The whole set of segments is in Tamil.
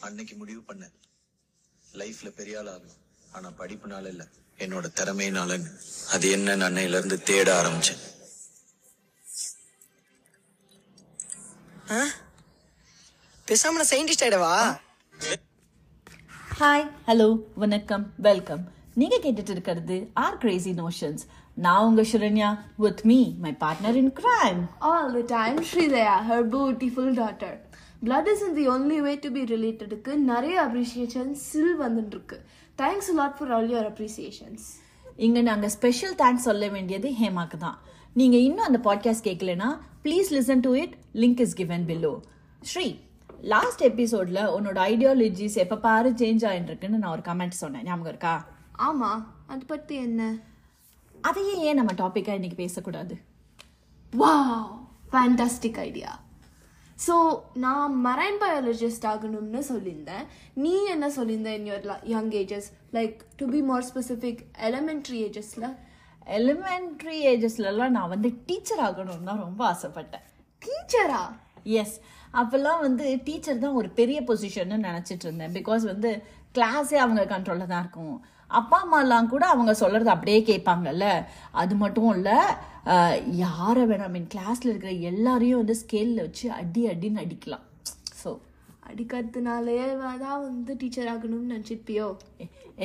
அன்னைக்கு முடிவு பண்ணேன். லைஃப்ல பெரிய ஆள் ஆகணும். ஆனா படிப்புனால இல்ல. என்னோட திறமையினாலன்னு அது என்னன்னு அன்னையில இருந்து தேட ஆரம்பிச்சேன். பேசாம நான் சயின்டிஸ்ட் ஆயிடவா? ஹாய் ஹலோ வணக்கம் வெல்கம் நீங்க கேட்டுட்டு இருக்கிறது ஆர் கிரேசி நோஷன்ஸ் நான் உங்க Sharanya with me my partner in crime All the time, Sridhaya, her beautiful daughter. Blood isn't the only way to be related. க்கு நிறைய appreciation still வந்துட்டு இருக்கு thanks lot for all your appreciations. இங்க நாங்க ஸ்பெஷல் தேங்க்ஸ் சொல்ல வேண்டியது ஹேமாக்கு தான். நீங்க இன்னும் அந்த podcast கேட்கலனா please listen to it link is given below Sri last எபிசோட்ல உன்னோட ஐடியாலஜிஸ் எப்ப பாரு சேஞ்ச் ஆயிட்டு இருக்குன்னு நான் ஒரு கமெண்ட் சொன்னேன். ஞாபகம் இருக்கா? ஆமா. அது பத்தி என்ன? அதையே ஏன் நம்ம டாபிக்கா இன்னைக்கு பேசக்கூடாது? வாவ் ஃபேண்டாஸ்டிக் ஐடியா ஸோ நான் மரைன் பயாலஜிஸ்ட் ஆகணும்னு சொல்லியிருந்தேன். நீ என்ன சொல்லியிருந்த in your young ages like to be more specific elementary ஏஜஸில் elementary ஏஜஸ்லலாம் நான் வந்து டீச்சர் ஆகணும்னு தான் ரொம்ப ஆசைப்பட்டேன். டீச்சரா எஸ் அப்போல்லாம் வந்து டீச்சர் தான் ஒரு பெரிய பொசிஷன்னு நினச்சிட்டு இருந்தேன். பிகாஸ் வந்து கிளாஸே அவங்க கண்ட்ரோலில் தான் இருக்கும். அப்பா அம்மாலாம் கூட அவங்க சொல்கிறது அப்படியே கேட்பாங்கல்ல. அது மட்டும் இல்லை யாரை வேணாம் மீன் கிளாஸில் இருக்கிற எல்லாரையும் வந்து ஸ்கேலில் வச்சு அடி அடின்னு அடிக்கலாம். ஸோ அடிக்கிறதுனாலே தான் வந்து டீச்சர் ஆகணும்னு நினச்சிருப்பியோ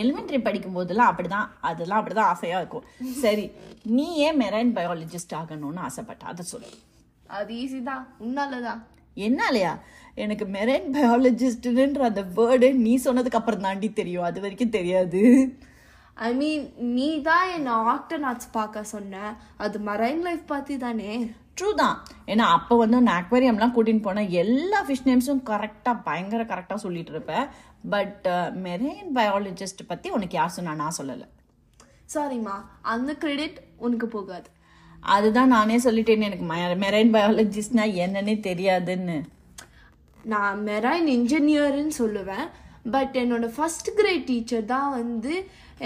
எலிமெண்ட்ரி படிக்கும் போதெல்லாம் அப்படிதான். அதெல்லாம் அப்படிதான் ஆசையாக இருக்கும். சரி நீ ஏன் மெரைன் பயாலஜிஸ்ட் ஆகணும்னு ஆசைப்பட்ட? அதை சொல்லு. அது ஈஸி தான். உன்னாலதான். என்னாலயா? எனக்கு மெரைன் பயாலஜிஸ்ட்ன்ற அந்த வேர்டு நீ சொன்னதுக்கு அப்புறம் தாண்டி தெரியும். அது வரைக்கும் தெரியாது. ஐ மீன் நீ தான் என்னை ஆக்டனாட்ஸ் பார்க்க சொன்ன. அது மரைன் லைஃப் பற்றி தானே ட்ரூ தான் ஏன்னா அப்போ வந்து நான் அக்வேரியம்லாம் கூட்டின்னு போனேன் எல்லா ஃபிஷ் நேம்ஸும் கரெக்டாக பயங்கர கரெக்டாக சொல்லிட்டு இருப்பேன். பட் மெரைன் பயாலஜிஸ்ட் பற்றி உனக்கு யார் சொன்னா நான் சொல்லலை. சாரிம்மா அந்த கிரெடிட் உனக்கு போகாது. அதுதான் நானே சொல்லிட்டேன் எனக்கு மெரைன் பயாலஜிஸ்ட்னா என்னன்னே தெரியாதுன்னு. நான் மெரைன் இன்ஜினியர்னு சொல்லுவேன். பட் என்னோட ஃபர்ஸ்ட் கிரேட் டீச்சர் தான் வந்து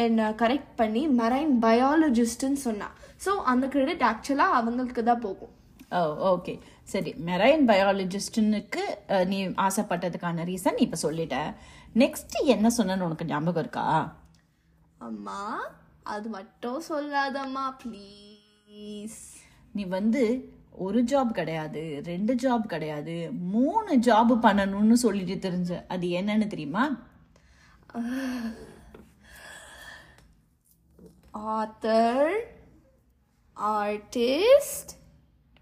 என்னை கரெக்ட் பண்ணி மரைன் பயாலஜிஸ்ட்னு சொன்னான் ஸோ அந்த கிரெடிட் ஆக்சுவலாக அவங்களுக்கு தான் போகும். ஓ ஓகே சரி மெரைன் பயாலஜிஸ்டுனுக்கு நீ ஆசைப்பட்டதுக்கான ரீசன் நீ இப்போ சொல்லிட்ட. நெக்ஸ்ட் என்ன சொன்னேன்னு உனக்கு ஞாபகம் இருக்கா? அம்மா அது மட்டும் சொல்லாதம்மா ப்ளீஸ் நீ வந்து ஒரு ஜாப் கிடையாது ரெண்டு ஜாப் கிடையாது மூணு ஜாப் பண்ணணும்னு சொல்லிட்டு தெரிஞ்ச அது என்னன்னு தெரியுமா? ஆத்தர் ஆர்டிஸ்ட்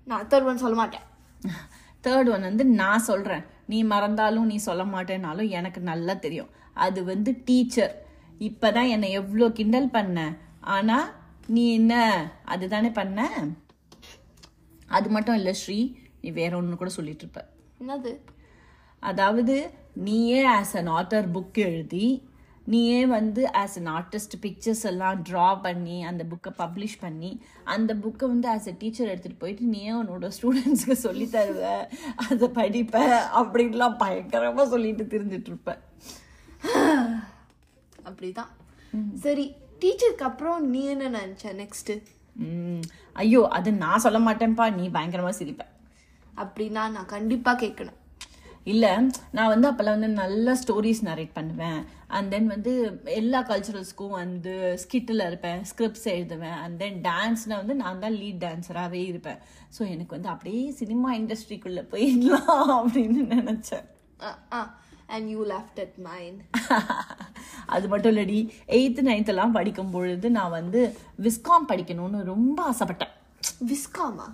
நான் தேர்ட் ஒன் சொல்ல மாட்டேன். தேர்ட் ஒன் வந்து நான் சொல்கிறேன் நீ மறந்தாலும் நீ சொல்ல மாட்டேனாலும் எனக்கு நல்லா தெரியும். அது வந்து டீச்சர் இப்போ தான் என்னை எவ்வளோ கிண்டல் பண்ண. ஆனால் நீ என்ன? அதுதானே பண்ண? அது மட்டும் இல்லை ஸ்ரீ நீ வேற ஒன்று கூட சொல்லிட்டு இருப்ப. என்னது? அதாவது நீயே ஆஸ் அன் ஆத்தர் புக் எழுதி நீயே வந்து ஆஸ் அன் ஆர்டிஸ்ட் பிக்சர்ஸ் எல்லாம் ட்ரா பண்ணி அந்த புக்கை பப்ளிஷ் பண்ணி அந்த புக்கை வந்து ஆஸ் அ டீச்சர் எடுத்துகிட்டு போயிட்டு நீயே உன்னோட ஸ்டூடெண்ட்ஸ்க்கு சொல்லி தருவ? அதை படிப்ப? அப்படின்லாம் பயங்கரமாக சொல்லிட்டு தெரிஞ்சிட்டு இருப்ப. அப்படிதான். சரி டீச்சருக்கு அப்புறம் நீ என்ன நினச்ச நெக்ஸ்ட்டு ஐயோ அது நான் சொல்ல மாட்டேன்ப்பா. நீ பயங்கரமாக சிரிப்ப. அப்படின்னா நான் கண்டிப்பாக கேட்கணும். இல்லை நான் வந்து அப்போல்லாம் வந்து நல்ல ஸ்டோரிஸ் நரேட் பண்ணுவேன். அண்ட் தென் வந்து எல்லா கல்ச்சுரல்ஸ்க்கும் வந்து ஸ்கிட்டில் இருப்பேன் ஸ்கிரிப்ட்ஸ் எழுதுவேன். அண்ட் தென் டான்ஸில் வந்து நான் தான் லீட் டான்ஸராகவே இருப்பேன். ஸோ எனக்கு வந்து அப்படியே சினிமா இண்டஸ்ட்ரிக்குள்ளே போயிடலாம் அப்படின்னு நினச்சேன். And you left at mind அது மட்டும் இல்லடி எயித்து நைன்த்தெல்லாம் படிக்கும் பொழுது நான் வந்து விஸ்காம் படிக்கணும்னு ரொம்ப ஆசைப்பட்டேன். விஸ்காமா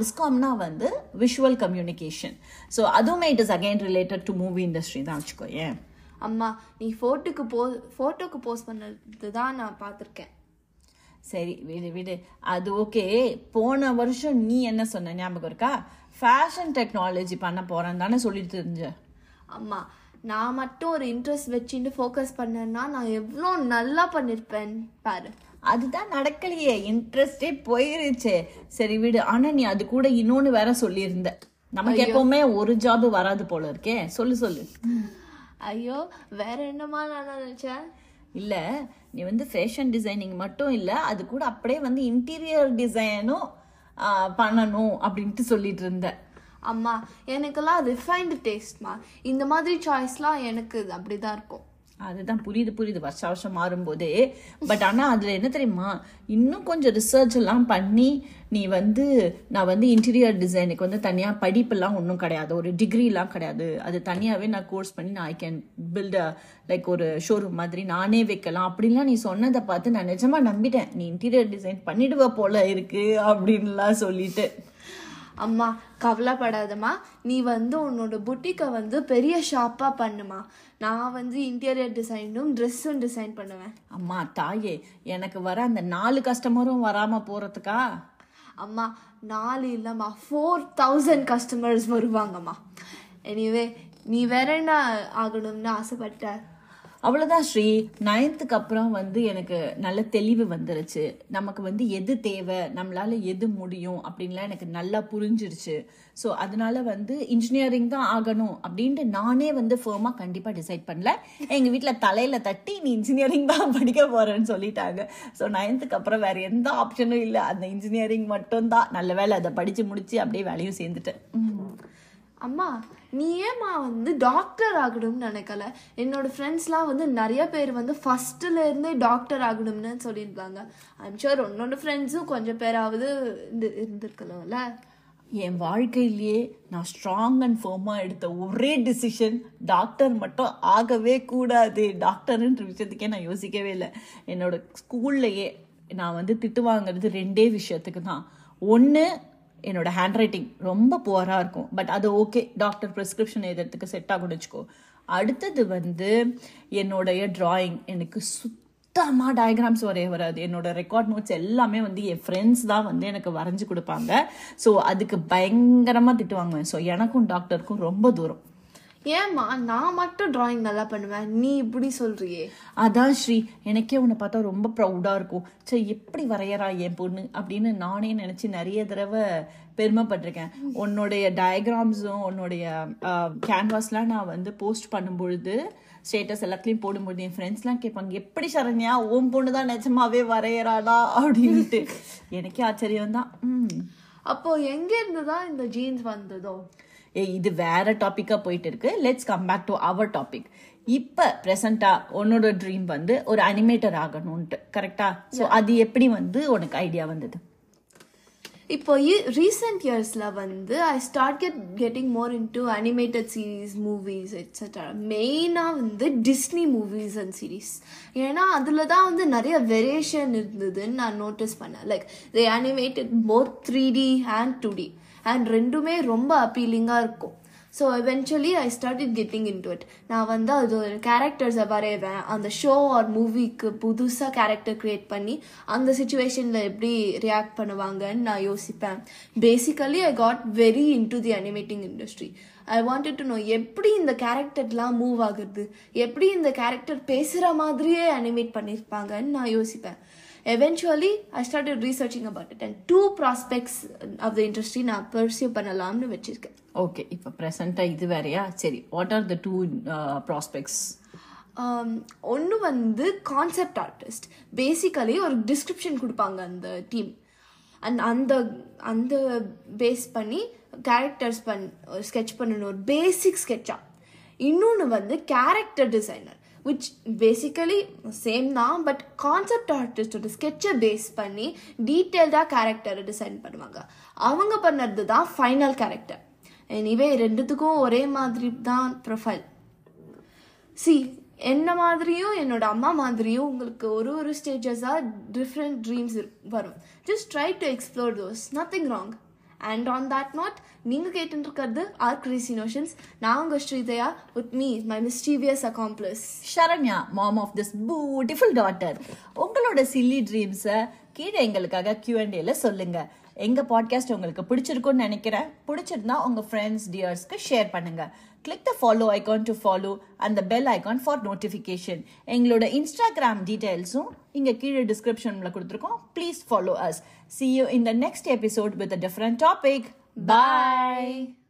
விஸ்காம்னா வந்து விஷுவல் கம்யூனிகேஷன் ஸோ அதுவுமே it is again related to movie industry தான் வச்சுக்கோ ஏன் அம்மா நீ ஃபோட்டோக்கு போ ஃபோட்டோக்கு போஸ்ட் பண்ணது தான் நான் பார்த்துருக்கேன். சரி விடு விடு. அது ஓகே போன வருஷம் நீ என்ன சொன்ன? ஞாபகம் இருக்கா? ஃபேஷன் டெக்னாலஜி பண்ண போறேன்னு தானே சொல்லிட்டு தெரிஞ்ச அம்மா நான் மட்டும் ஒரு இன்ட்ரெஸ்ட் வச்சுட்டு ஃபோக்கஸ் பண்ணேன்னா நான் எவ்வளோ நல்லா பண்ணியிருப்பேன் பாரு. அதுதான் நடக்கலையே. இன்ட்ரெஸ்டே போயிருச்சே. சரி விடு. ஆனா நீ அது கூட இன்னொன்னு வேற சொல்லியிருந்த. நமக்கு எப்பவுமே ஒரு ஜாப் வராது போல இருக்கே. சொல்லு சொல்லு. ஐயோ வேற என்னம்மா நான் நினச்சேன் இல்ல. நீ வந்து ஃபேஷன் டிசைனிங் மட்டும் இல்ல. அது கூட அப்படியே வந்து இன்டீரியர் டிசைனும் பண்ணணும் அப்படின்ட்டு சொல்லிட்டு இருந்த. அம்மா எனக்கெல்லாம் ரிஃபைன்டு டேஸ்ட்மா இந்த மாதிரி சாய்ஸ்லாம் எனக்கு அப்படிதான் இருக்கும். அதுதான் புரியுது புரியுது. வருஷ வருஷம் மாறும்போதே. பட் ஆனால் அதில் என்ன தெரியுமா? இன்னும் கொஞ்சம் ரிசர்ச் எல்லாம் பண்ணி நீ வந்து நான் வந்து இன்டீரியர் டிசைனுக்கு வந்து தனியாக படிப்பெல்லாம் ஒன்றும் கிடையாது. ஒரு டிகிரிலாம் கிடையாது. அது தனியாகவே நான் கோர்ஸ் பண்ணி நான் ஐ கேன் பில்ட் லைக் ஒரு ஷோரூம் மாதிரி நானே வைக்கலாம். அப்படின்லாம் நீ சொன்னதை பார்த்து நான் நிஜமாக நம்பிட்டேன். நீ இன்டீரியர் டிசைன் பண்ணிடுவ போல இருக்கு அப்படின்லாம் சொல்லிட்டு. அம்மா கவலைப்படாதம்மா. நீ வந்து உன்னோட புட்டிக்கை வந்து பெரிய ஷாப்பாக பண்ணுமா. நான் வந்து இன்டீரியர் டிசைனும் ட்ரெஸ்ஸும் டிசைன் பண்ணுவேன். அம்மா தாயே எனக்கு வர அந்த நாலு கஸ்டமரும் வராம போறதுக்கா? அம்மா நாலு இல்லைம்மா ஃபோர் தௌசண்ட் கஸ்டமர்ஸ் வருவாங்கம்மா. எனிவே நீ வேற என்ன ஆகணும்னு ஆசைப்பட்ட? அவ்வளோதான் ஸ்ரீ. நைன்த்துக்கு அப்புறம் வந்து எனக்கு நல்ல தெளிவு வந்துருச்சு. நமக்கு வந்து எது தேவை நம்மளால் எது முடியும் அப்படின்லாம் எனக்கு நல்லா புரிஞ்சிருச்சு. ஸோ அதனால வந்து இன்ஜினியரிங் தான் ஆகணும் அப்படின்ட்டு நானே வந்து ஃபேமாக கண்டிப்பாக டிசைட் பண்ணல. எங்கள் வீட்டில் தலையில் தட்டி நீ இன்ஜினியரிங் தான் படிக்க போகிறேன்னு சொல்லிட்டாங்க. ஸோ நைன்த்துக்கு அப்புறம் வேறு எந்த ஆப்ஷனும் இல்லை. அந்த இன்ஜினியரிங் மட்டும்தான். நல்ல வேலை அதை படித்து முடித்து அப்படியே வேலையும் சேர்ந்துட்டேன். அம்மா நீ ஏம்மா வந்து டாக்டர் ஆகணும்னு நினைக்கல. என்னோட ஃப்ரெண்ட்ஸ்லாம் வந்து நிறைய பேர் வந்து ஃபர்ஸ்ட்ல இருந்தே டாக்டர் ஆகணும்னு சொல்லியிருந்தாங்க. ஐம் ஷூர் உன்னோட ஃப்ரெண்ட்ஸும் கொஞ்சம் பேராவது இருந்து இருந்திருக்கலாம்ல. என் வாழ்க்கையிலேயே நான் ஸ்ட்ராங் அண்ட் ஃபர்மாக எடுத்த ஒரே டிசிஷன் டாக்டர் மட்டும் ஆகவே கூடாது டாக்டர்ன்ற விஷயத்துக்கே நான் யோசிக்கவே இல்லை. என்னோட ஸ்கூல்லையே நான் வந்து திட்டு வாங்குறது ரெண்டே விஷயத்துக்கு தான் ஒன்று என்னோட ஹேண்ட் ரைட்டிங் ரொம்ப புவராக இருக்கும். பட் அது ஓகே டாக்டர் ப்ரிஸ்கிரிப்ஷன் எழுதுறதுக்கு செட் ஆகும்னு வச்சுக்கோ. அடுத்தது வந்து என்னுடைய ட்ராயிங் எனக்கு சுத்தமாக டயக்ராம்ஸ் வரைய வராது. என்னோட ரெக்கார்ட் நோட்ஸ் எல்லாமே வந்து என் ஃப்ரெண்ட்ஸ் தான் வந்து எனக்கு வரைஞ்சி கொடுப்பாங்க. ஸோ அதுக்கு பயங்கரமாக திட்டு வாங்குவேன் ஸோ எனக்கும் டாக்டருக்கும் ரொம்ப தூரம். ஏம்மா நான் மட்டும் டிராயிங் நல்லா பண்ணுவேன். நீ இப்படி சொல்றியே. அதான் ஸ்ரீ எனக்கே உன்னை பார்த்தா ரொம்ப ப்ரௌடாக இருக்கும். சரி எப்படி வரையறா என் பொண்ணு அப்படின்னு நானே நினச்சி நிறைய தடவை பெருமைப்பட்டிருக்கேன். உன்னுடைய டயக்ராம்ஸும் உன்னுடைய கேன்வாஸ்லாம் நான் வந்து போஸ்ட் பண்ணும்பொழுது ஸ்டேட்டஸ் எல்லாத்துலேயும் போடும்பொழுது என் ஃப்ரெண்ட்ஸ்லாம் கேட்பாங்க எப்படி சரண்யா உன் பொண்ணு தான் நிஜமாவே வரையறாடா அப்படின்ட்டு. எனக்கே ஆச்சரியம் தான் அப்போ எங்க இருந்து தான் இந்த ஜீன்ஸ் வந்ததோ? இது வேற டாப்பிக்காக போயிட்டு இருக்கு let's come back to our topic இப்போ ப்ரெசண்டா உன்னோட ட்ரீம் வந்து ஒரு அனிமேட்டர் ஆகணும்ன்ட்டு கரெக்டா ஸோ அது எப்படி வந்து உனக்கு ஐடியா வந்தது? இப்போ ரீசெண்ட் இயர்ஸில் வந்து I start get getting more in to animated series movies etcetera மெயினாக வந்து டிஸ்னி மூவிஸ் அண்ட் சீரீஸ் ஏன்னா அதில் தான் வந்து நிறைய வெரியேஷன் இருந்ததுன்னு நான் நோட்டீஸ் பண்ணேன். Like they animated both three D and two D and ரெண்டுமே ரொம்ப அப்பீலிங்காக இருக்கும். So eventually I started getting in to it நான் வந்து அது ஒரு கேரக்டர்ஸை வரைவேன். அந்த ஷோ ஆர் மூவிக்கு புதுசாக கேரக்டர் க்ரியேட் பண்ணி அந்த சுச்சுவேஷனில் எப்படி ரியாக்ட் பண்ணுவாங்கன்னு நான் யோசிப்பேன். Basically I got very in to the animating industry I wanted to know எப்படி இந்த கேரக்டர்லாம் மூவ் ஆகுறது எப்படி இந்த கேரக்டர் பேசுகிற மாதிரியே அனிமேட் பண்ணியிருப்பாங்கன்னு நான் யோசிப்பேன். Eventually I started researching about it and two prospects of the industry நான் பர்சியூ பண்ணலாம்னு வச்சிருக்கேன். ஓகே இப்போ ப்ரெசண்ட்டாக இது வேறையா? சரி what are the two prospects ஒன்று வந்து கான்செப்ட் ஆர்டிஸ்ட் பேசிக்கலி ஒரு டிஸ்கிரிப்ஷன் கொடுப்பாங்க அந்த டீம் அண்ட் அந்த அந்த பேஸ் பண்ணி கேரக்டர்ஸ் பண் ஸ்கெட்ச் பண்ணணும். ஒரு பேசிக் ஸ்கெட்சா இன்னொன்று வந்து character designer which basically same தான் பட் கான்செப்ட் ஆர்டிஸ்டோட ஸ்கெட்சை பேஸ் பண்ணி டீட்டெயில்டாக கேரக்டரை டிசைன் பண்ணுவாங்க. அவங்க பண்ணுறது தான் ஃபைனல் கேரக்டர் எனிவே ரெண்டுத்துக்கும் ஒரே மாதிரி தான் ப்ரொஃபைல் சி என்ன மாதிரியும் என்னோட அம்மா மாதிரியும் உங்களுக்கு ஒரு ஒரு ஸ்டேஜஸாக டிஃப்ரெண்ட் ட்ரீம்ஸ் வரும். Just try to explore those nothing wrong and on that note நீங்கள் கேட்டுருக்கிறது இருக்கிறது ஆர் கிரேசி நோஷன்ஸ் நான் உங்கள் Sridaya with me my mischievous accomplice Sharanya mom of this beautiful daughter உங்களோட சில்லி ட்ரீம்ஸை கீழே எங்களுக்காக கியூஎன்டேல சொல்லுங்க. எங்கள் பாட்காஸ்ட் உங்களுக்கு பிடிச்சிருக்கும்னு நினைக்கிறேன். பிடிச்சிருந்தா உங்கள் ஃப்ரெண்ட்ஸ் டியர்ஸ்க்கு ஷேர் பண்ணுங்கள் click the follow icon to follow அந்த பெல் ஐகான் ஃபார் நோட்டிஃபிகேஷன் எங்களோட இன்ஸ்டாகிராம் டீட்டெயில்ஸும் இங்கே கீழே டிஸ்கிரிப்ஷனில் கொடுத்துருக்கோம். Please follow us see you in the next episode with a different topic bye